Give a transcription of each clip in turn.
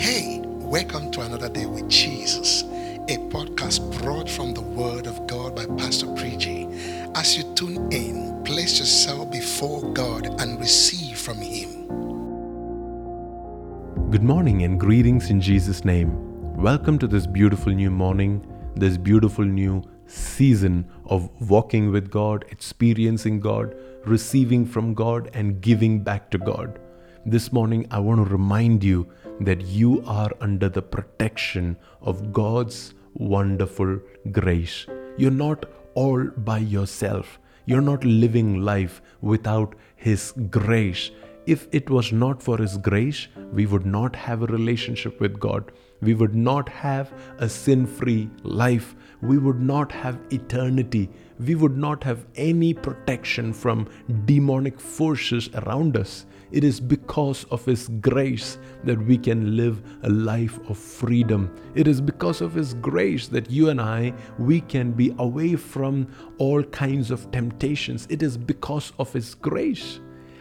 Hey, welcome to another day with Jesus, a podcast brought from the Word of God by Pastor Preji. As you tune in, place yourself before God and receive from Him. Good morning and greetings in Jesus' name. Welcome to this beautiful new morning, this beautiful new season of walking with God, experiencing God, receiving from God, and giving back to God. This morning, I want to remind you that you are under the protection of God's wonderful grace. You're not all by yourself. You're not living life without His grace. If it was not for His grace, we would not have a relationship with God. We would not have a sin free life. We would not have eternity. We would not have any protection from demonic forces around us. It is because of His grace that we can live a life of freedom. It is because of His grace that you and I, we can be away from all kinds of temptations. It is because of His grace.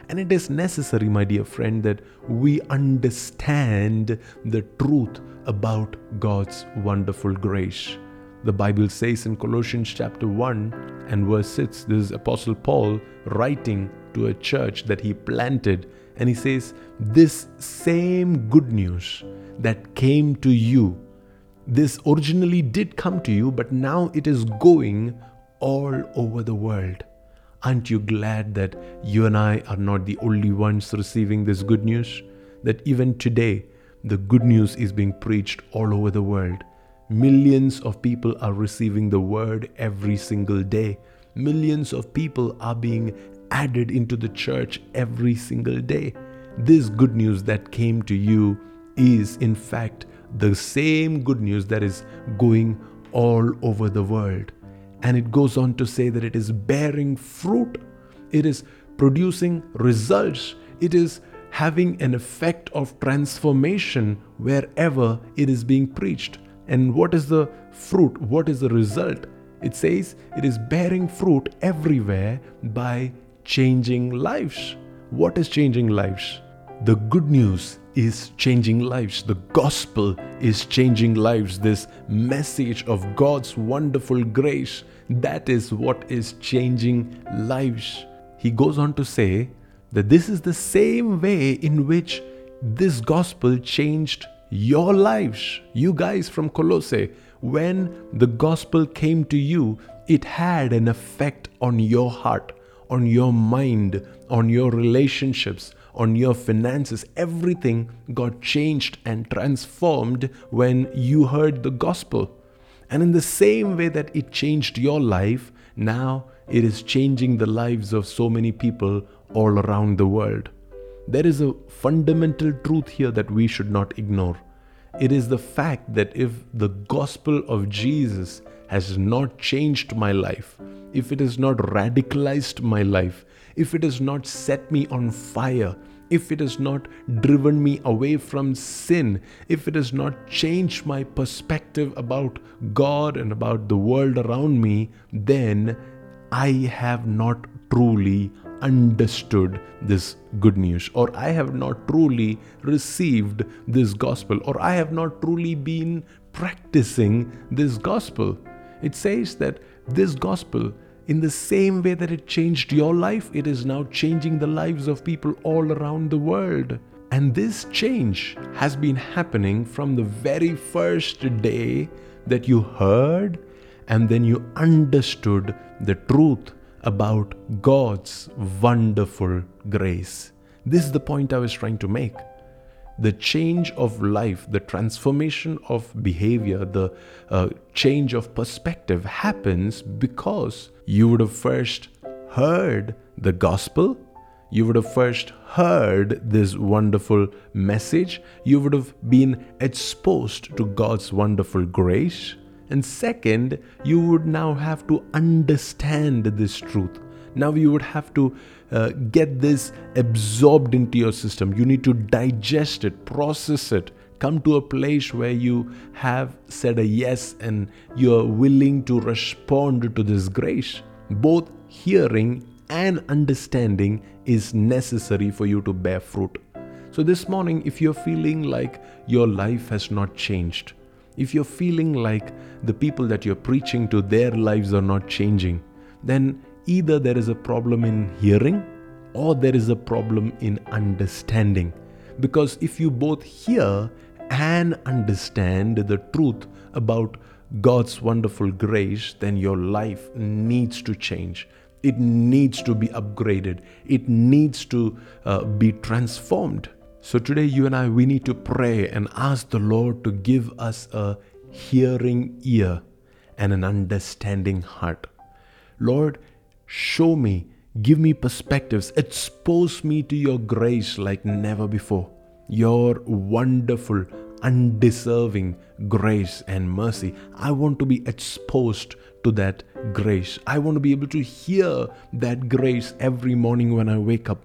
And it is necessary, my dear friend, that we understand the truth about God's wonderful grace. The Bible says in Colossians chapter 1 and verse 6, this is Apostle Paul writing to a church that he planted, and he says, This same good news that came to you, this originally did come to you, but now it is going all over the world. Aren't you glad that you and I are not the only ones receiving this good news? That even today, the good news is being preached all over the world. Millions of people are receiving the word every single day. Millions of people are being added into the church every single day. This good news that came to you is, in fact, the same good news that is going all over the world. And it goes on to say that it is bearing fruit, it is producing results, it is having an effect of transformation wherever it is being preached. And what is the fruit? What is the result? It says it is bearing fruit everywhere by changing lives. What is changing lives? The good news is changing lives. The gospel is changing lives. This message of God's wonderful grace, that is what is changing lives. He goes on to say that this is the same way in which this gospel changed your lives. You guys from Colossae, when the gospel came to you, it had an effect on your heart, on your mind, on your relationships, on your finances. Everything got changed and transformed when you heard the gospel. And in the same way that it changed your life, now it is changing the lives of so many people all around the world. There is a fundamental truth here that we should not ignore. It is the fact that if the gospel of Jesus has not changed my life, if it has not radicalized my life, if it has not set me on fire, if it has not driven me away from sin, if it has not changed my perspective about God and about the world around me, then I have not truly understood this good news, or I have not truly received this gospel, or I have not truly been practicing this gospel. It says that this gospel in the same way that it changed your life, it is now changing the lives of people all around the world. And this change has been happening from the very first day that you heard and then you understood the truth about God's wonderful grace. This is the point I was trying to make the change of life, the transformation of behavior, the uh, change of perspective happens because you would have first heard the gospel. You would have first heard this wonderful message. You would have been exposed to God's wonderful grace. And second, you would now have to understand this truth. Now you would have to uh, get this absorbed into your system. You need to digest it, process it, come to a place where you have said a yes and you're willing to respond to this grace. Both hearing and understanding is necessary for you to bear fruit. So, this morning, if you're feeling like your life has not changed, if you're feeling like the people that you're preaching to, their lives are not changing, then either there is a problem in hearing or there is a problem in understanding. Because if you both hear and understand the truth about God's wonderful grace, then your life needs to change. It needs to be upgraded. It needs to uh, be transformed. So today, you and I, we need to pray and ask the Lord to give us a hearing ear and an understanding heart. Lord, show me, give me perspectives, expose me to your grace like never before. Your wonderful, undeserving grace and mercy. I want to be exposed to that grace. I want to be able to hear that grace every morning when I wake up.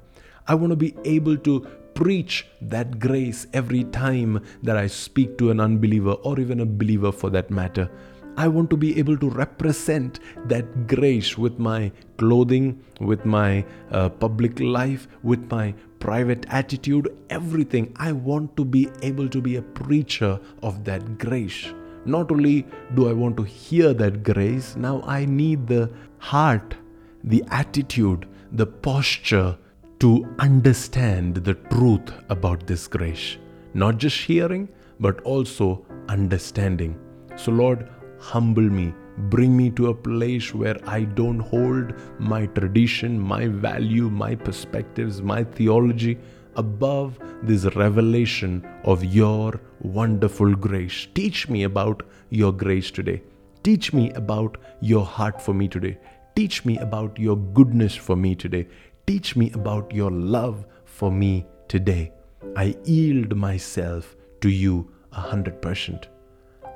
I want to be able to preach that grace every time that I speak to an unbeliever or even a believer for that matter. I want to be able to represent that grace with my clothing, with my uh, public life, with my private attitude, everything. I want to be able to be a preacher of that grace. Not only do I want to hear that grace, now I need the heart, the attitude, the posture to understand the truth about this grace. Not just hearing, but also understanding. So, Lord, humble me. Bring me to a place where I don't hold my tradition, my value, my perspectives, my theology above this revelation of your wonderful grace. Teach me about your grace today. Teach me about your heart for me today. Teach me about your goodness for me today. Teach me about your love for me today. I yield myself to you a hundred percent.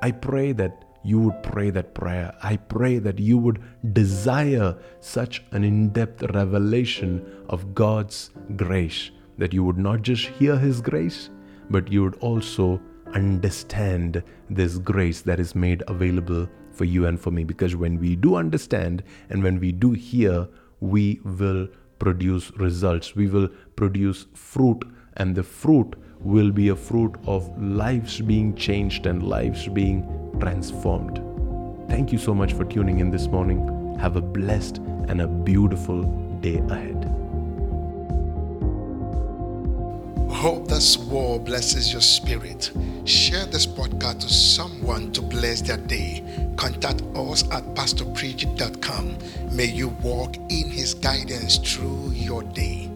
I pray that you would pray that prayer. I pray that you would desire such an in depth revelation of God's grace, that you would not just hear His grace, but you would also understand this grace that is made available for you and for me. Because when we do understand and when we do hear, we will produce results, we will produce fruit, and the fruit will be a fruit of lives being changed and lives being transformed. Thank you so much for tuning in this morning. Have a blessed and a beautiful day ahead. Hope this word blesses your spirit. Share this podcast to someone to bless their day. Contact us at pastorpreach.com. May you walk in his guidance through your day.